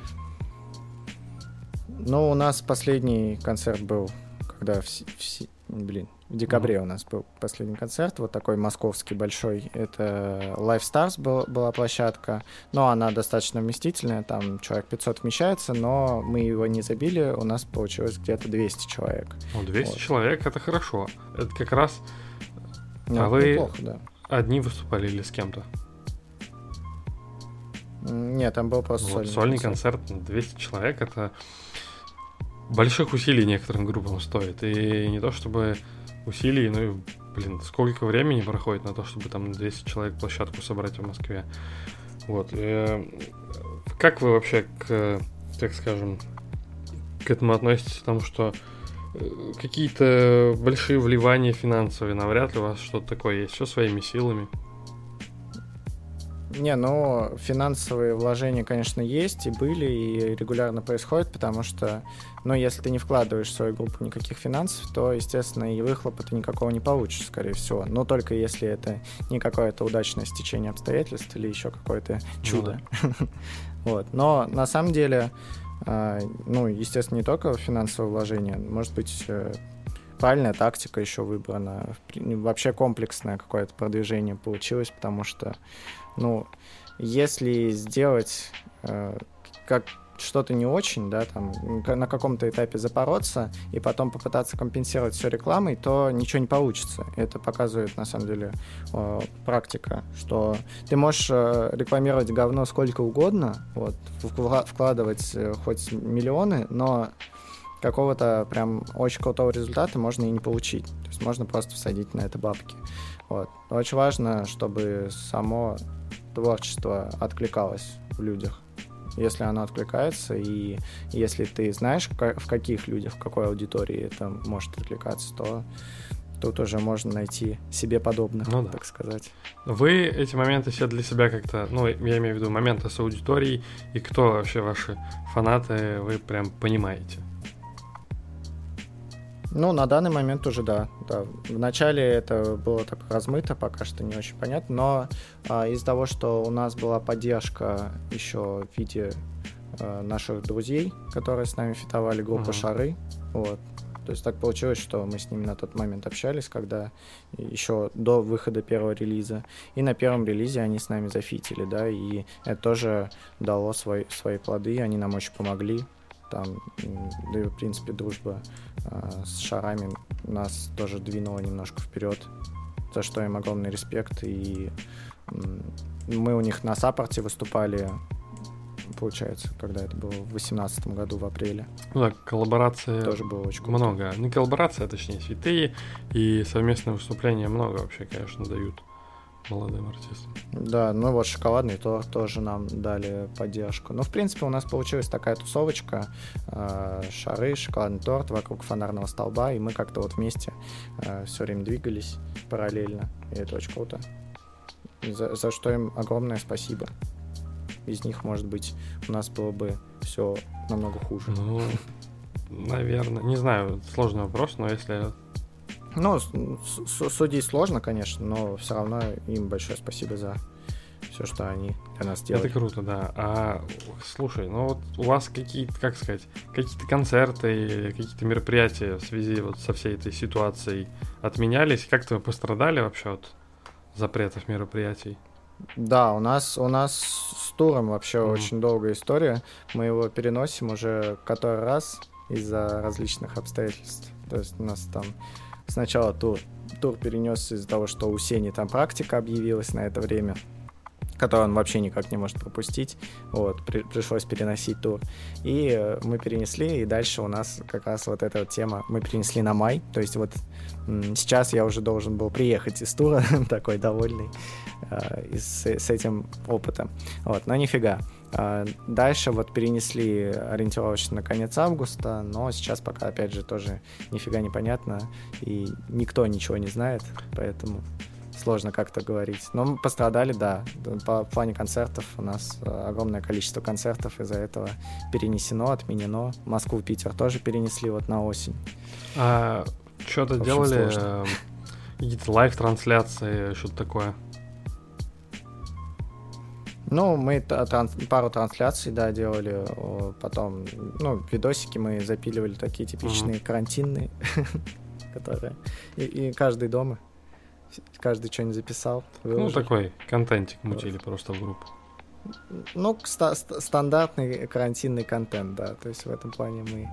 Ну, у нас последний концерт был, когда в, в, блин, в декабре mm-hmm. у нас был последний концерт, вот такой московский большой. Это Live Stars был, была площадка, но она достаточно вместительная, там человек 500 вмещается, но мы его не забили, у нас получилось где-то 200 человек. Ну, 200 вот. человек это хорошо. Это как раз... Ну, а вы неплохо, да. Одни выступали или с кем-то? Нет, там был просто вот, сольный, концерт. концерт 200 человек, это больших усилий некоторым группам стоит. И не то чтобы усилий, ну и, блин, сколько времени проходит на то, чтобы там 200 человек площадку собрать в Москве. Вот. Э, как вы вообще к, так скажем, к этому относитесь, потому что какие-то большие вливания финансовые, навряд ли у вас что-то такое есть, все своими силами. Не, ну, финансовые вложения, конечно, есть и были, и регулярно происходят, потому что, ну, если ты не вкладываешь в свою группу никаких финансов, то, естественно, и выхлопа ты никакого не получишь, скорее всего. Но только если это не какое-то удачное стечение обстоятельств или еще какое-то чудо. Ну, да. Вот. Но на самом деле ну, естественно, не только финансовое вложение, может быть, э, правильная тактика еще выбрана, вообще комплексное какое-то продвижение получилось, потому что, ну, если сделать э, как что-то не очень, да, там, на каком-то этапе запороться и потом попытаться компенсировать все рекламой, то ничего не получится. Это показывает, на самом деле, э, практика, что ты можешь э, рекламировать говно сколько угодно, вот, вкладывать э, хоть миллионы, но какого-то прям очень крутого результата можно и не получить. То есть можно просто всадить на это бабки. Вот. очень важно, чтобы само творчество откликалось в людях. Если оно откликается, и если ты знаешь, в каких людях, в какой аудитории это может откликаться, то тут уже можно найти себе подобных, ну, да. так сказать. Вы эти моменты все для себя как-то, ну, я имею в виду моменты с аудиторией, и кто вообще ваши фанаты, вы прям понимаете? Ну, на данный момент уже да. да. Вначале это было так размыто, пока что не очень понятно, но а, из-за того, что у нас была поддержка еще в виде а, наших друзей, которые с нами фитовали группу uh-huh. Шары, вот. То есть так получилось, что мы с ними на тот момент общались, когда еще до выхода первого релиза. И на первом релизе они с нами зафитили, да, и это тоже дало свои, свои плоды, они нам очень помогли там, да и, в принципе, дружба э, с шарами нас тоже двинула немножко вперед, за что им огромный респект. И э, мы у них на саппорте выступали, получается, когда это было в 2018 году, в апреле. Ну да, коллаборации тоже было очень круто. много. Не коллаборация, а точнее, святые и совместные выступления много вообще, конечно, дают молодым артистам. Да, ну вот шоколадный торт тоже нам дали поддержку. Ну, в принципе, у нас получилась такая тусовочка. Э, шары, шоколадный торт вокруг фонарного столба, и мы как-то вот вместе э, все время двигались параллельно. И это очень круто. За, за что им огромное спасибо. Из них, может быть, у нас было бы все намного хуже. Ну, наверное. Не знаю, сложный вопрос, но если ну, судить сложно, конечно, но все равно им большое спасибо за все, что они для нас делают. Это круто, да. А слушай, ну вот у вас какие-то, как сказать, какие-то концерты, какие-то мероприятия в связи вот со всей этой ситуацией отменялись? Как-то вы пострадали вообще от запретов мероприятий? Да, у нас у нас с туром вообще mm. очень долгая история. Мы его переносим уже который раз из-за различных обстоятельств. То есть у нас там Сначала тур, тур перенесся из-за того, что у Сени там практика объявилась на это время который он вообще никак не может пропустить. Вот, при, пришлось переносить тур. И э, мы перенесли, и дальше у нас как раз вот эта вот тема мы перенесли на май. То есть вот сейчас я уже должен был приехать из тура, такой довольный, э, с, с этим опытом. Вот, но нифига. А, дальше вот перенесли ориентировочно на конец августа, но сейчас пока, опять же, тоже нифига не понятно, и никто ничего не знает, поэтому сложно как-то говорить. Но мы пострадали, да. По плане концертов у нас э, огромное количество концертов из-за этого перенесено, отменено. Москву, Питер тоже перенесли вот на осень. А что-то делали? Э, какие-то live-трансляции, что-то такое? Ну, мы транс пару трансляций, да, делали. Потом, ну, видосики мы запиливали такие типичные mm-hmm. карантинные, которые... И, и каждый дома. Каждый что-нибудь записал. Выложил. Ну, такой контентик мутили вот. просто в группу. Ну, ста- стандартный карантинный контент, да. То есть в этом плане мы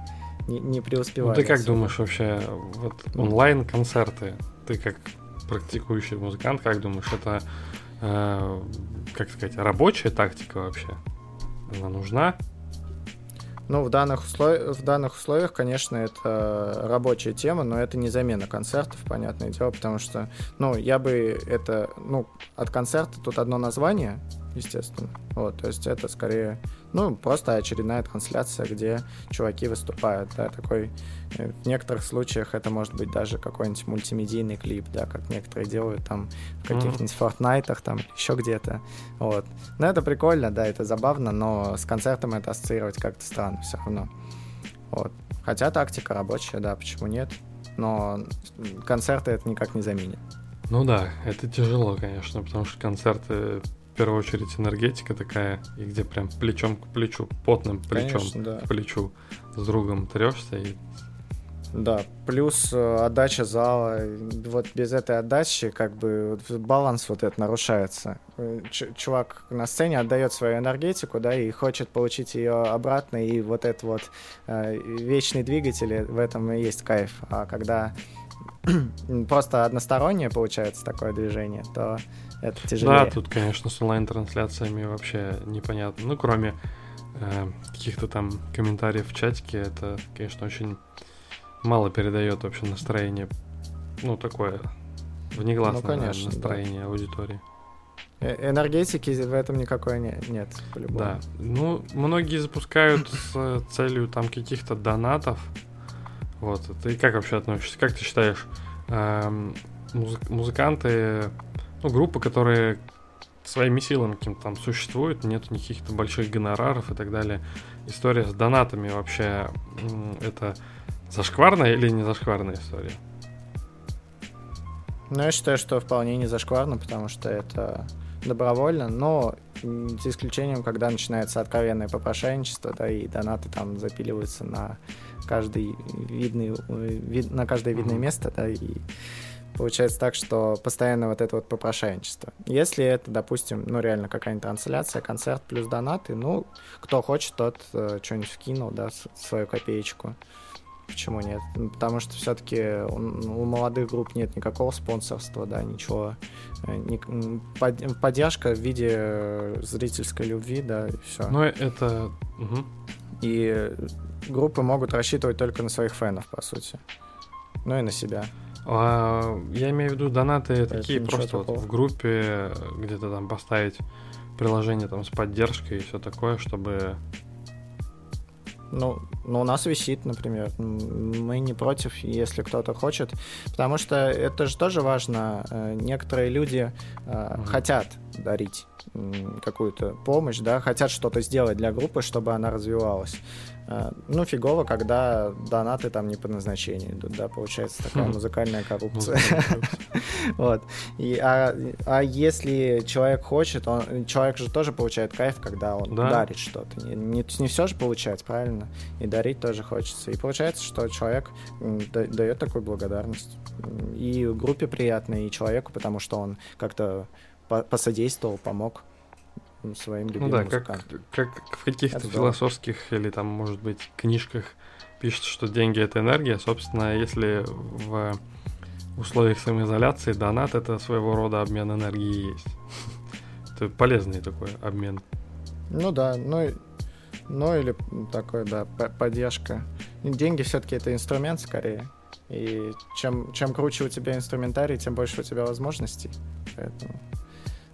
не, не преуспевали. Ну, ты как особо. думаешь вообще, вот онлайн-концерты, ты как практикующий музыкант, как думаешь, это э, как сказать, рабочая тактика вообще? Она нужна? Ну, в данных, услов... в данных условиях, конечно, это рабочая тема, но это не замена концертов, понятное дело, потому что, ну, я бы это, ну, от концерта тут одно название, естественно. Вот, то есть это скорее, ну, просто очередная трансляция, где чуваки выступают, да, такой, э, в некоторых случаях это может быть даже какой-нибудь мультимедийный клип, да, как некоторые делают там в каких-нибудь Fortnite, там, еще где-то, вот. Но это прикольно, да, это забавно, но с концертом это ассоциировать как-то странно все равно. Вот. Хотя тактика рабочая, да, почему нет? Но концерты это никак не заменит. Ну да, это тяжело, конечно, потому что концерты первую очередь энергетика такая, и где прям плечом к плечу, потным плечом Конечно, да. к плечу с другом трешься и да, плюс э, отдача зала. Вот без этой отдачи как бы баланс вот этот нарушается. Э, ч- чувак на сцене отдает свою энергетику, да, и хочет получить ее обратно, и вот этот вот э, вечный двигатель, в этом и есть кайф. А когда просто одностороннее получается такое движение, то это тяжелее. Да, тут, конечно, с онлайн-трансляциями вообще непонятно. Ну, кроме э, каких-то там комментариев в чатике, это, конечно, очень мало передает вообще настроение, ну, такое внегласное ну, конечно, настроение да. аудитории. Э, энергетики в этом никакой не, нет, по-любому. Да, ну, многие запускают с целью там каких-то донатов. Вот, ты как вообще относишься? Как ты считаешь, эм, музы- музыканты, ну, группы, которые своими силами каким-то там существуют, нет никаких то больших гонораров и так далее. История с донатами вообще это зашкварная или не зашкварная история? Ну, я считаю, что вполне не зашкварно, потому что это добровольно, но за исключением, когда начинается откровенное попрошайничество, да, и донаты там запиливаются на каждый видный, вид, на каждое видное mm-hmm. место, да, и получается так, что постоянно вот это вот попрошайничество. Если это, допустим, ну реально какая-нибудь трансляция, концерт плюс донаты, ну, кто хочет, тот э, что-нибудь вкинул, да, свою копеечку. Почему нет? Потому что все-таки у, у молодых групп нет никакого спонсорства, да, ничего. Э, ни, под, поддержка в виде э, зрительской любви, да, и все. Ну, это... Угу. И группы могут рассчитывать только на своих фенов, по сути. Ну и на себя. А, я имею в виду донаты это такие просто вот в группе где-то там поставить приложение там с поддержкой и все такое, чтобы ну, ну, у нас висит, например. Мы не против, если кто-то хочет. Потому что это же тоже важно. Э, некоторые люди mm-hmm. хотят дарить какую-то помощь, да, хотят что-то сделать для группы, чтобы она развивалась. Э, ну, фигово, когда донаты там не по назначению идут, да, получается такая хм. музыкальная коррупция. Вот. И, а, а если человек хочет, он, человек же тоже получает кайф, когда он да. дарит что-то. Не, не, не все же получается, правильно? И дарить тоже хочется. И получается, что человек дает такую благодарность. И группе приятно, и человеку, потому что он как-то посодействовал, помог своим любимым Ну да, как, как в каких-то философских или там, может быть, книжках пишется, что деньги — это энергия. Собственно, если в условиях самоизоляции донат — это своего рода обмен энергией есть. это полезный такой обмен. Ну да, ну, ну или такой, да, поддержка. Деньги все-таки это инструмент скорее. И чем, чем круче у тебя инструментарий, тем больше у тебя возможностей. Поэтому,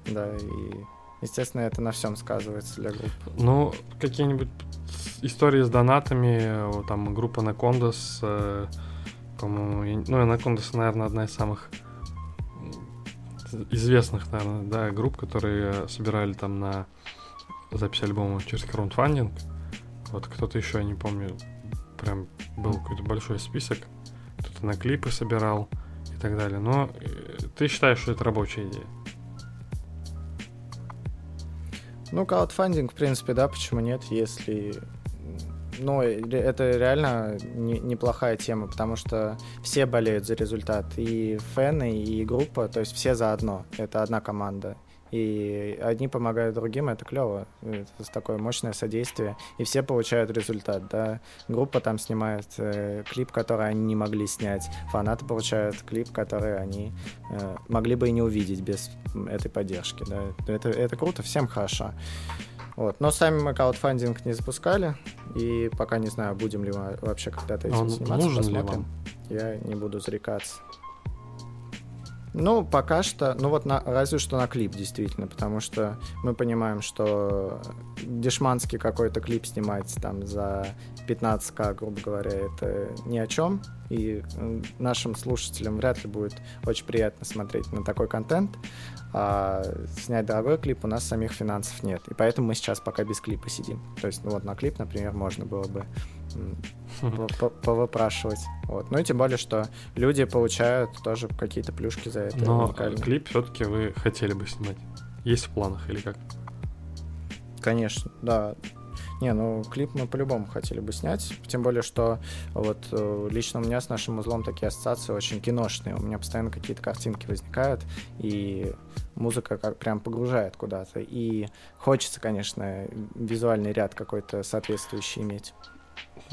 да, и Естественно, это на всем сказывается для группы. Ну, какие-нибудь истории с донатами, там группа Накондас, э, по-моему, ну, Накондас, наверное, одна из самых известных, наверное, да, групп, которые собирали там на запись альбома через краундфандинг. Вот кто-то еще, я не помню, прям был какой-то большой список. Кто-то на клипы собирал и так далее. Но э, ты считаешь, что это рабочая идея? Ну, краудфандинг, в принципе, да, почему нет, если... Ну, это реально не, неплохая тема, потому что все болеют за результат. И фэны, и группа, то есть все заодно. Это одна команда и одни помогают другим, это клево, это такое мощное содействие, и все получают результат, да. Группа там снимает э, клип, который они не могли снять, фанаты получают клип, который они э, могли бы и не увидеть без этой поддержки, да. Это, это круто, всем хорошо. Вот. Но сами мы краудфандинг не запускали, и пока не знаю, будем ли мы вообще когда-то этим а заниматься, нужен посмотрим. Ли вам? Я не буду зарекаться. Ну, пока что, ну вот на, разве что на клип, действительно, потому что мы понимаем, что дешманский какой-то клип снимать там за 15к, грубо говоря, это ни о чем, и нашим слушателям вряд ли будет очень приятно смотреть на такой контент, а снять дорогой клип у нас самих финансов нет, и поэтому мы сейчас пока без клипа сидим. То есть, ну вот на клип, например, можно было бы повыпрашивать. Вот. Ну и тем более, что люди получают тоже какие-то плюшки за это. Но клип все-таки вы хотели бы снимать. Есть в планах или как? Конечно, да. Не, ну клип мы по-любому хотели бы снять, тем более, что вот э, лично у меня с нашим узлом такие ассоциации очень киношные, у меня постоянно какие-то картинки возникают, и музыка как прям погружает куда-то, и хочется, конечно, визуальный ряд какой-то соответствующий иметь.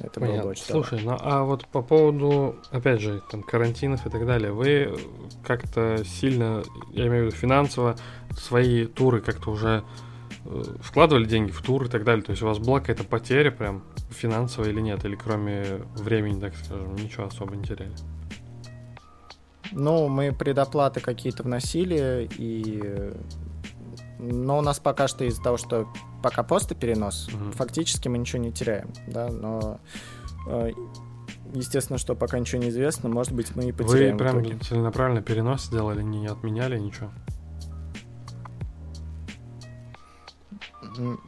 Это Понятно. было бы очень Слушай, ну а вот по поводу, опять же, там, карантинов и так далее, вы как-то сильно, я имею в виду финансово, свои туры как-то уже э, вкладывали деньги в тур и так далее? То есть у вас была какая-то потеря прям финансовая или нет? Или кроме времени, так скажем, ничего особо не теряли? Ну, мы предоплаты какие-то вносили, и... Но у нас пока что из-за того, что пока просто перенос, угу. фактически мы ничего не теряем, да, но э, естественно, что пока ничего не известно, может быть, мы и потеряем. Вы прям целенаправленно перенос сделали, не отменяли ничего?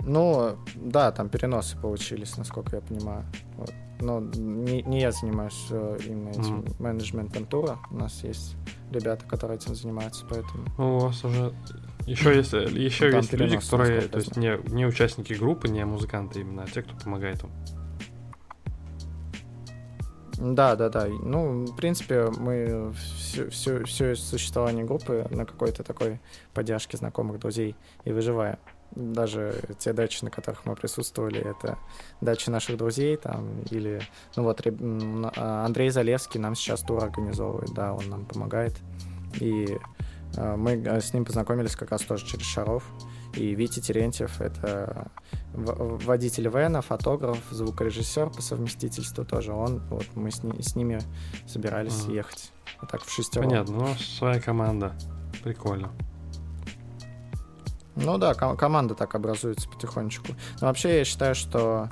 Ну, да, там переносы получились, насколько я понимаю. Вот. Но не, не я занимаюсь э, именно этим mm. менеджментом тура. У нас есть ребята, которые этим занимаются, поэтому. Ну, у вас уже еще есть, еще ну, есть люди, которые, то есть не, не участники группы, не музыканты именно, а те, кто помогает им. Да, да, да. Ну, в принципе, мы все, все, все существование группы на какой-то такой поддержке знакомых, друзей и выживаем даже те дачи, на которых мы присутствовали, это дачи наших друзей там, или, ну вот, а, Андрей Залевский нам сейчас тур организовывает, да, он нам помогает, и мы а, с ним познакомились как раз тоже через Шаров, и Витя Терентьев — это водитель Вена, фотограф, звукорежиссер по совместительству тоже. Он, вот мы с, ни, с ними собирались mm. ехать. Вот так в шестером. Понятно, ну, своя команда. Прикольно. Ну да, ком- команда так образуется потихонечку. Но вообще я считаю, что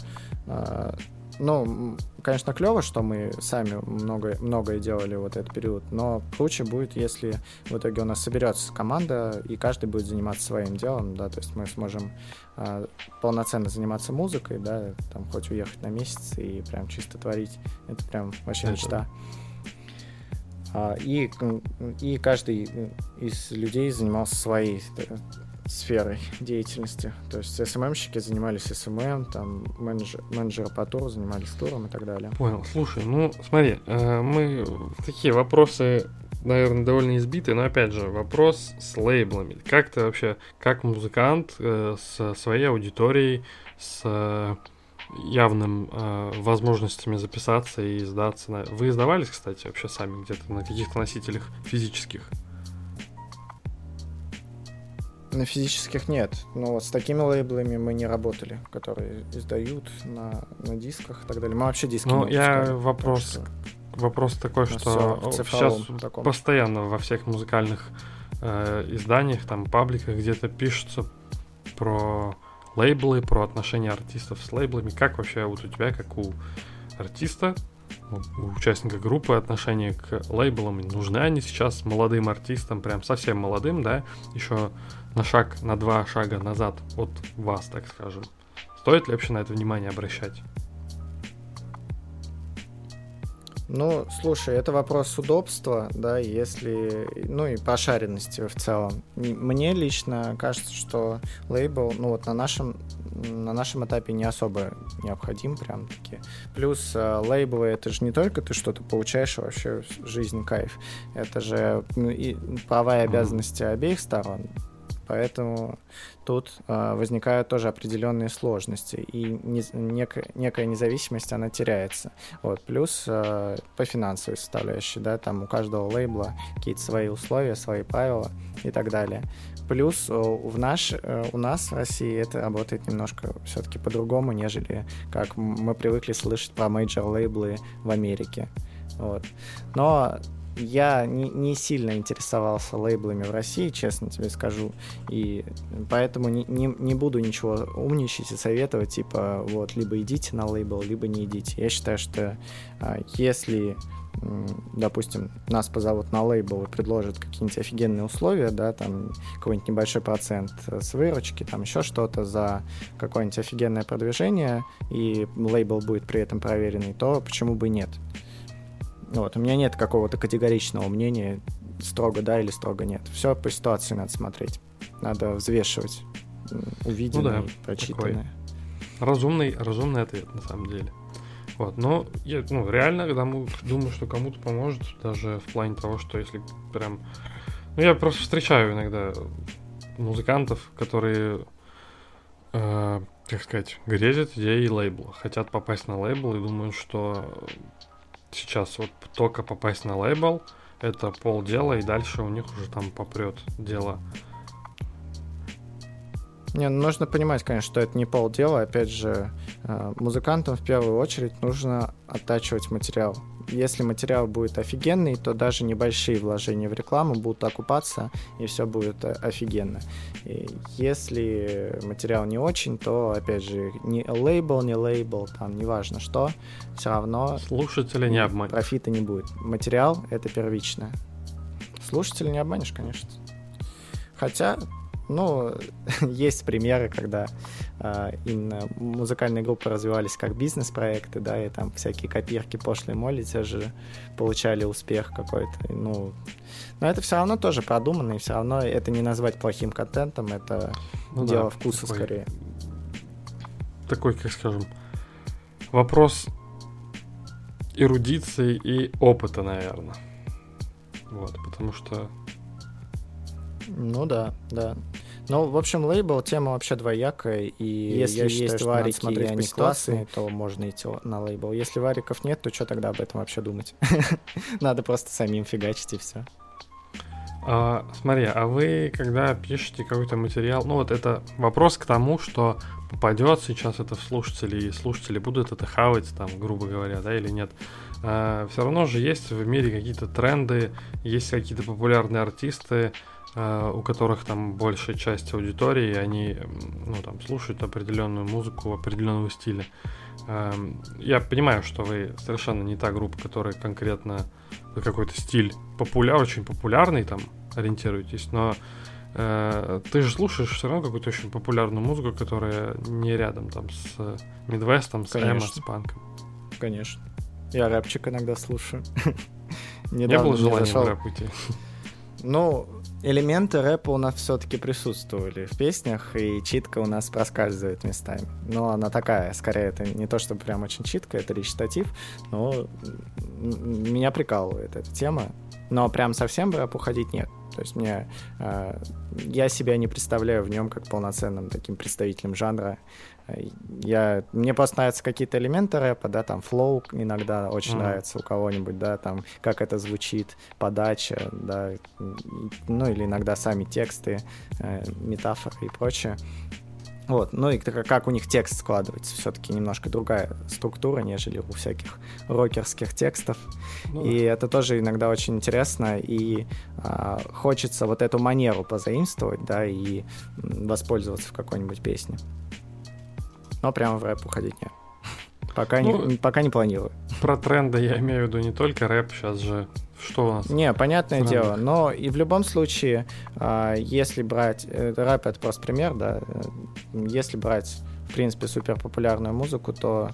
э, ну, конечно, клево, что мы сами много, многое делали вот этот период, но круче будет, если в итоге у нас соберется команда, и каждый будет заниматься своим делом, да, то есть мы сможем э, полноценно заниматься музыкой, да, там хоть уехать на месяц и прям чисто творить, это прям вообще это... мечта. А, и, и каждый из людей занимался своей сферой деятельности. То есть SMM щики занимались SMM, там менеджер, менеджеры по туру занимались туром и так далее. Понял. Слушай, ну смотри, э, мы такие вопросы, наверное, довольно избитые, но опять же, вопрос с лейблами. Как ты вообще, как музыкант э, с своей аудиторией, с э, явным э, возможностями записаться и издаться. На... Вы издавались, кстати, вообще сами где-то на каких-то носителях физических? На физических нет. Но вот с такими лейблами мы не работали, которые издают на, на дисках и так далее. Мы вообще диски ну, не я вопрос, так что... вопрос такой, что сейчас таком. постоянно во всех музыкальных э, изданиях, там, пабликах где-то пишутся про лейблы, про отношения артистов с лейблами. Как вообще вот у тебя, как у артиста, у участника группы отношение к лейблам? Нужны они сейчас молодым артистам, прям совсем молодым, да, еще на шаг, на два шага назад от вас, так скажем. Стоит ли вообще на это внимание обращать? Ну, слушай, это вопрос удобства, да, если, ну и пошаренности в целом. Мне лично кажется, что лейбл, ну вот на нашем на нашем этапе не особо необходим прям таки. Плюс э, лейблы это же не только ты что-то получаешь, а вообще жизнь кайф. Это же ну, и обязанности mm-hmm. обеих сторон. Поэтому тут э, возникают тоже определенные сложности, и не, некая, некая независимость, она теряется. Вот. Плюс э, по финансовой составляющей, да, там у каждого лейбла какие-то свои условия, свои правила и так далее. Плюс в наш, э, у нас в России это работает немножко все-таки по-другому, нежели как мы привыкли слышать про major-лейблы в Америке. Вот. Но я не, не сильно интересовался лейблами в России, честно тебе скажу, и поэтому не, не, не буду ничего умничать и советовать, типа, вот, либо идите на лейбл, либо не идите. Я считаю, что а, если допустим, нас позовут на лейбл и предложат какие-нибудь офигенные условия, да, там какой-нибудь небольшой процент с выручки, там еще что-то за какое-нибудь офигенное продвижение, и лейбл будет при этом проверенный, то почему бы нет? Вот, у меня нет какого-то категоричного мнения, строго да или строго нет. Все по ситуации надо смотреть. Надо взвешивать увиденное, ну да, прочитанное. Разумный, разумный ответ, на самом деле. Вот, но я ну, реально тому, думаю, что кому-то поможет, даже в плане того, что если прям... Ну, я просто встречаю иногда музыкантов, которые, э, как сказать, грезят идеей лейбла, хотят попасть на лейбл и думают, что сейчас вот только попасть на лейбл, это полдела, и дальше у них уже там попрет дело. Не, ну, нужно понимать, конечно, что это не полдела. Опять же, э, музыкантам в первую очередь нужно оттачивать материал. Если материал будет офигенный, то даже небольшие вложения в рекламу будут окупаться, и все будет э, офигенно. И если материал не очень, то, опять же, не лейбл, не лейбл, там, неважно что, все равно... Слушатели не обманешь. Профита не будет. Материал — это первичное. Слушателя не обманешь, конечно. Хотя ну, есть примеры, когда э, именно музыкальные группы развивались как бизнес-проекты, да, и там всякие копирки пошлые моли те же получали успех какой-то. Ну, но это все равно тоже продумано, и все равно это не назвать плохим контентом, это ну, дело да, вкуса такой, скорее. Такой, как скажем, вопрос эрудиции и опыта, наверное. Вот, потому что ну да, да. Ну, в общем, лейбл тема вообще двоякая, и если я есть считаю, варики и они классные, то можно идти на лейбл. Если вариков нет, то что тогда об этом вообще думать? Надо просто самим фигачить и все. А, смотри, а вы, когда пишете какой-то материал, ну вот это вопрос к тому, что попадет сейчас это в слушателей, и слушатели будут это хавать, там, грубо говоря, да, или нет. А, все равно же есть в мире какие-то тренды, есть какие-то популярные артисты, у которых там большая часть аудитории, они ну, там, слушают определенную музыку определенного стиля. Эм, я понимаю, что вы совершенно не та группа, которая конкретно какой-то стиль популяр, очень популярный там ориентируетесь, но э, ты же слушаешь все равно какую-то очень популярную музыку, которая не рядом там с Мидвестом, с Эмо, с панком. Конечно. Я рэпчик иногда слушаю. Не было желания в рэп уйти. Ну, элементы рэпа у нас все-таки присутствовали в песнях, и читка у нас проскальзывает местами. Но она такая, скорее, это не то, что прям очень читка, это речитатив, но меня прикалывает эта тема. Но прям совсем в рэп уходить нет. То есть мне э, я себя не представляю в нем как полноценным таким представителем жанра. Я, мне просто нравятся какие-то элементы рэпа, да, там флоу иногда очень mm. нравится у кого-нибудь, да, там как это звучит, подача, да, ну или иногда сами тексты, э, метафоры и прочее. Вот, ну и как у них текст складывается, все-таки немножко другая структура, нежели у всяких рокерских текстов. Ну, и это тоже иногда очень интересно, и а, хочется вот эту манеру позаимствовать, да, и воспользоваться в какой-нибудь песне. Но прямо в рэп уходить нет. Пока, ну, не, пока не планирую. Про тренды я имею в виду не только рэп, сейчас же что у нас? Не, понятное дело, но и в любом случае, а, если брать, э, рэп это просто пример, да, если брать, в принципе, супер популярную музыку, то,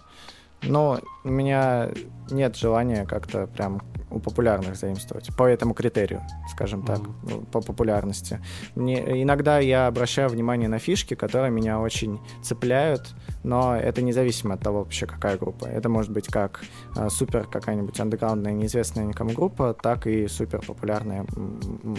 ну, у меня нет желания как-то прям у популярных заимствовать по этому критерию, скажем так, mm-hmm. по популярности. Мне, иногда я обращаю внимание на фишки, которые меня очень цепляют, но это независимо от того вообще, какая группа. Это может быть как э, супер какая-нибудь андеграундная, неизвестная никому группа, так и супер популярная,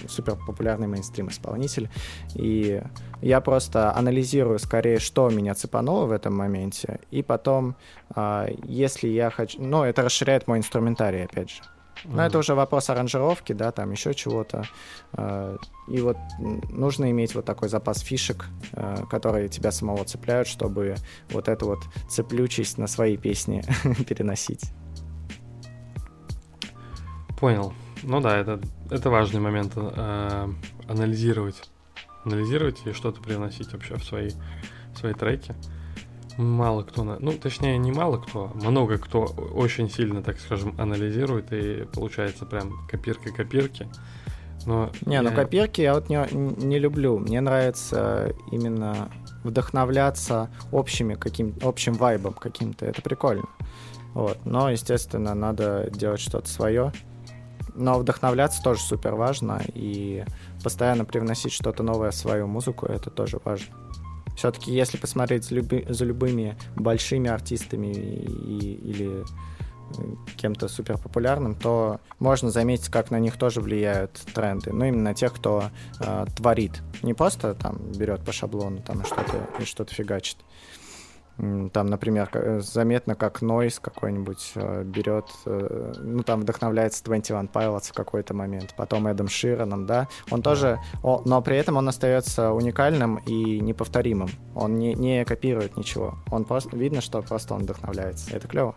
супер популярный мейнстрим исполнитель. И я просто анализирую скорее, что меня цепануло в этом моменте, и потом, э, если я хочу... Ну, это расширяет мой инструментарий, опять же. Но mm это уже вопрос аранжировки, да, там еще чего-то. А, и вот нужно иметь вот такой запас фишек, а, которые тебя самого цепляют, чтобы вот эту вот цеплючесть на свои песни переносить. Понял. Ну да, это, это важный момент анализировать. Анализировать и что-то привносить вообще в свои, в свои треки мало кто, ну, точнее, не мало кто, много кто очень сильно, так скажем, анализирует, и получается прям копирка копирки. Но не, я... ну копирки я вот не, не люблю. Мне нравится именно вдохновляться общими каким, общим вайбом каким-то. Это прикольно. Вот. Но, естественно, надо делать что-то свое. Но вдохновляться тоже супер важно. И постоянно привносить что-то новое в свою музыку, это тоже важно. Все-таки, если посмотреть люби, за любыми большими артистами и, или э, кем-то супер популярным, то можно заметить, как на них тоже влияют тренды. Ну, именно тех, кто э, творит. Не просто там берет по шаблону там что-то и что-то фигачит. Там, например, э, заметно, как Noise какой-нибудь э, берет, э, ну, там вдохновляется 21 Pilots в какой-то момент, потом Эдом Широном, да, он тоже, о, но при этом он остается уникальным и неповторимым, он не, не копирует ничего, он просто, видно, что просто он вдохновляется, это клево.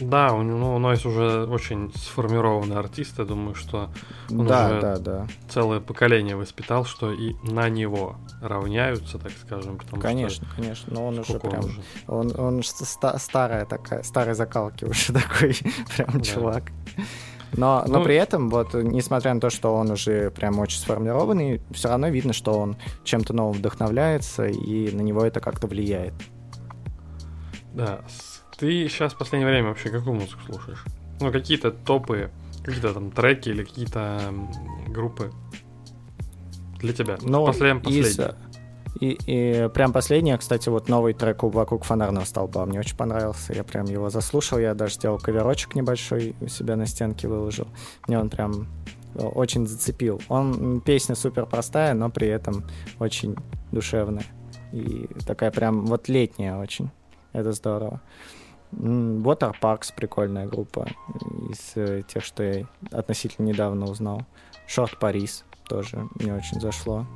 Да, у него ну, Нойс уже очень сформированный артист. Я думаю, что он да, уже да, да. целое поколение воспитал, что и на него равняются, так скажем. Потому конечно, что конечно. Но он уже прям. Уже? Он, он ста- старая такая, старой закалки уже такой прям да. чувак. Но, но ну, при этом, вот, несмотря на то, что он уже прям очень сформированный, все равно видно, что он чем-то новым вдохновляется, и на него это как-то влияет. Да, ты сейчас в последнее время вообще какую музыку слушаешь? Ну, какие-то топы, какие-то там треки или какие-то группы для тебя? Ну, последнем, из, и, и прям последнее, кстати, вот новый трек вокруг фонарного столба мне очень понравился. Я прям его заслушал, я даже сделал коверочек небольшой у себя на стенке выложил. Мне он прям очень зацепил. Он песня супер простая, но при этом очень душевная. И такая прям вот летняя очень. Это здорово. Parks прикольная группа из э, тех, что я относительно недавно узнал. Short Paris тоже мне очень зашло.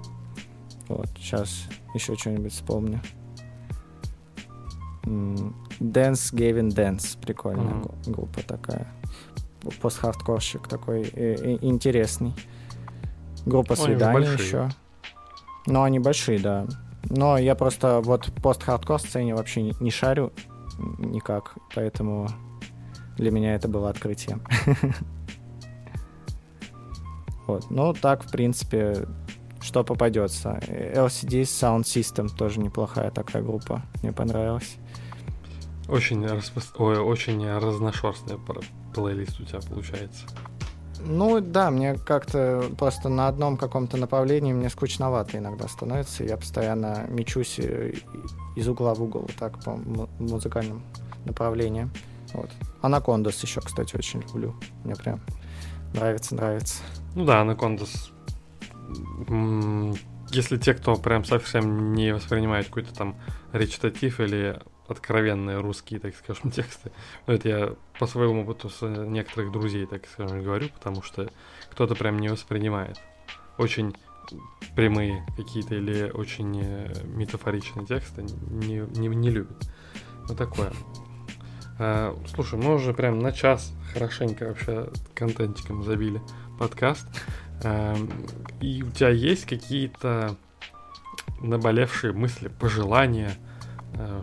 Вот, сейчас еще что-нибудь вспомню. Dance Gavin Dance, прикольная mm-hmm. группа такая. Пост-хардкорщик такой э, э, интересный. Группа свиданий еще. Ну, они большие, да. Но я просто вот пост-хардкор сцене вообще не, не шарю никак, поэтому для меня это было открытием. Вот. Ну, так, в принципе, что попадется. LCD Sound System тоже неплохая такая группа. Мне понравилась. Очень, распо... Ой, очень разношерстный плейлист у тебя получается. Ну да, мне как-то просто на одном каком-то направлении мне скучновато иногда становится. Я постоянно мечусь э, из угла в угол, так по музыкальным направлениям. Вот. Анакондас еще, кстати, очень люблю. Мне прям нравится, нравится. Ну да, Анакондас. Если те, кто прям совсем не воспринимает какой-то там речитатив или откровенные русские, так скажем, тексты. Но это я по своему опыту с некоторых друзей, так скажем, говорю, потому что кто-то прям не воспринимает. Очень прямые какие-то или очень э, метафоричные тексты не, не, не любят. Вот такое. А, слушай, мы уже прям на час хорошенько вообще контентиком забили подкаст. А, и у тебя есть какие-то наболевшие мысли, пожелания,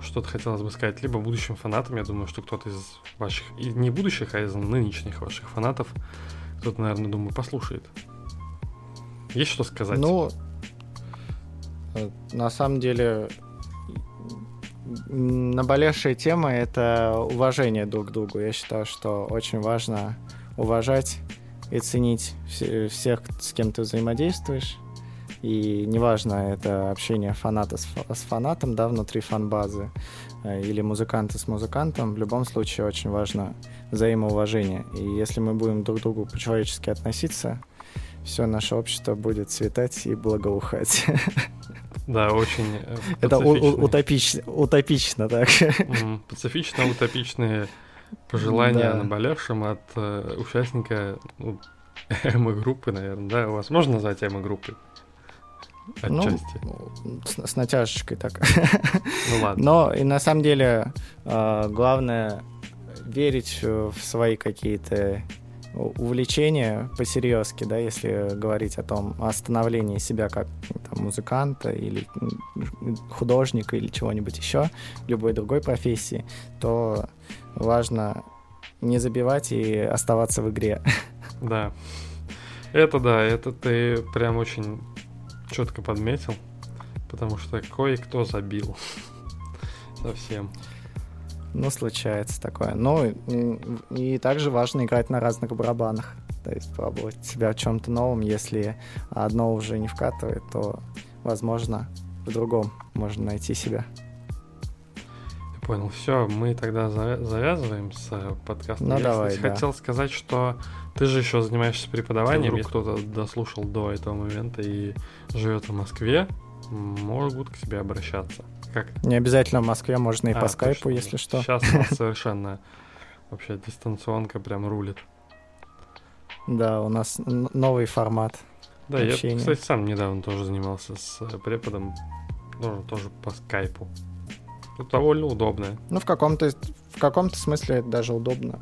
что-то хотелось бы сказать либо будущим фанатам, я думаю, что кто-то из ваших, и не будущих, а из нынешних ваших фанатов, кто-то, наверное, думаю, послушает. Есть что сказать? Ну, э, на самом деле, наболевшая тема — это уважение друг к другу. Я считаю, что очень важно уважать и ценить всех, с кем ты взаимодействуешь, и неважно, это общение фаната с, с фанатом, да, внутри фан-базы, э, или музыканта с музыкантом, в любом случае очень важно взаимоуважение. И если мы будем друг к другу по-человечески относиться, все наше общество будет цветать и благоухать. Да, очень э, Это утопично, утопично, так. Пацифично утопичные пожелания да. наболевшим от э, участника ну, эмо-группы, наверное, да? Вас можно назвать эмо-группой? Отчасти. Ну, с, с натяжечкой так. Ну ладно. Но и на самом деле э, главное верить в свои какие-то увлечения по-серьезки, да, если говорить о том, о становлении себя как там, музыканта или художника или чего-нибудь еще, любой другой профессии, то важно не забивать и оставаться в игре. Да. Это да, это ты прям очень четко подметил, потому что кое-кто забил. Совсем. Ну, случается такое. Ну, и, и также важно играть на разных барабанах. То есть пробовать себя в чем-то новом. Если одно уже не вкатывает, то, возможно, в другом можно найти себя. Я понял. Все, мы тогда завязываем с подкастом. Ну, Я, давай, кстати, да. хотел сказать, что ты же еще занимаешься преподаванием, если кто-то дослушал до этого момента и живет в Москве, могут к себе обращаться. Как? Не обязательно в Москве, можно и а, по скайпу, точно, если что. Сейчас у нас совершенно вообще дистанционка прям рулит. Да, у нас новый формат. Да, общения. я, кстати, сам недавно тоже занимался с э, преподом, тоже, тоже по скайпу. Это довольно удобно. Ну, в каком-то в каком-то смысле это даже удобно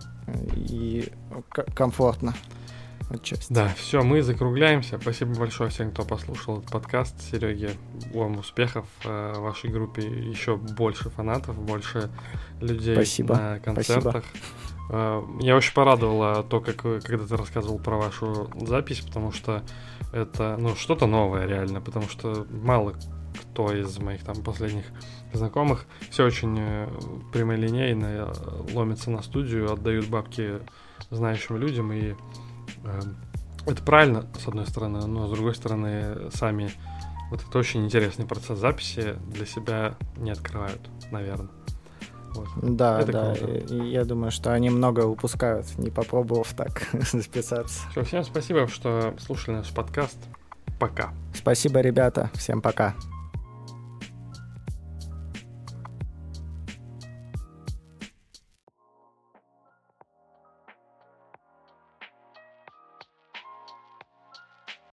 и комфортно. Отчасти. Да, все, мы закругляемся. Спасибо большое всем, кто послушал этот подкаст. Сереге, вам успехов э, в вашей группе. Еще больше фанатов, больше людей Спасибо. на концертах. Спасибо. Э, я очень порадовала то, как вы, когда ты рассказывал про вашу запись, потому что это, ну, что-то новое реально, потому что мало кто из моих там последних знакомых все очень э, прямолинейно э, ломятся на студию, отдают бабки знающим людям, и э, это правильно, с одной стороны, но с другой стороны, сами вот это очень интересный процесс записи для себя не открывают, наверное. Вот. Да, это да. И, и я думаю, что они много упускают, не попробовав так записаться. Все, всем спасибо, что слушали наш подкаст. Пока. Спасибо, ребята. Всем пока.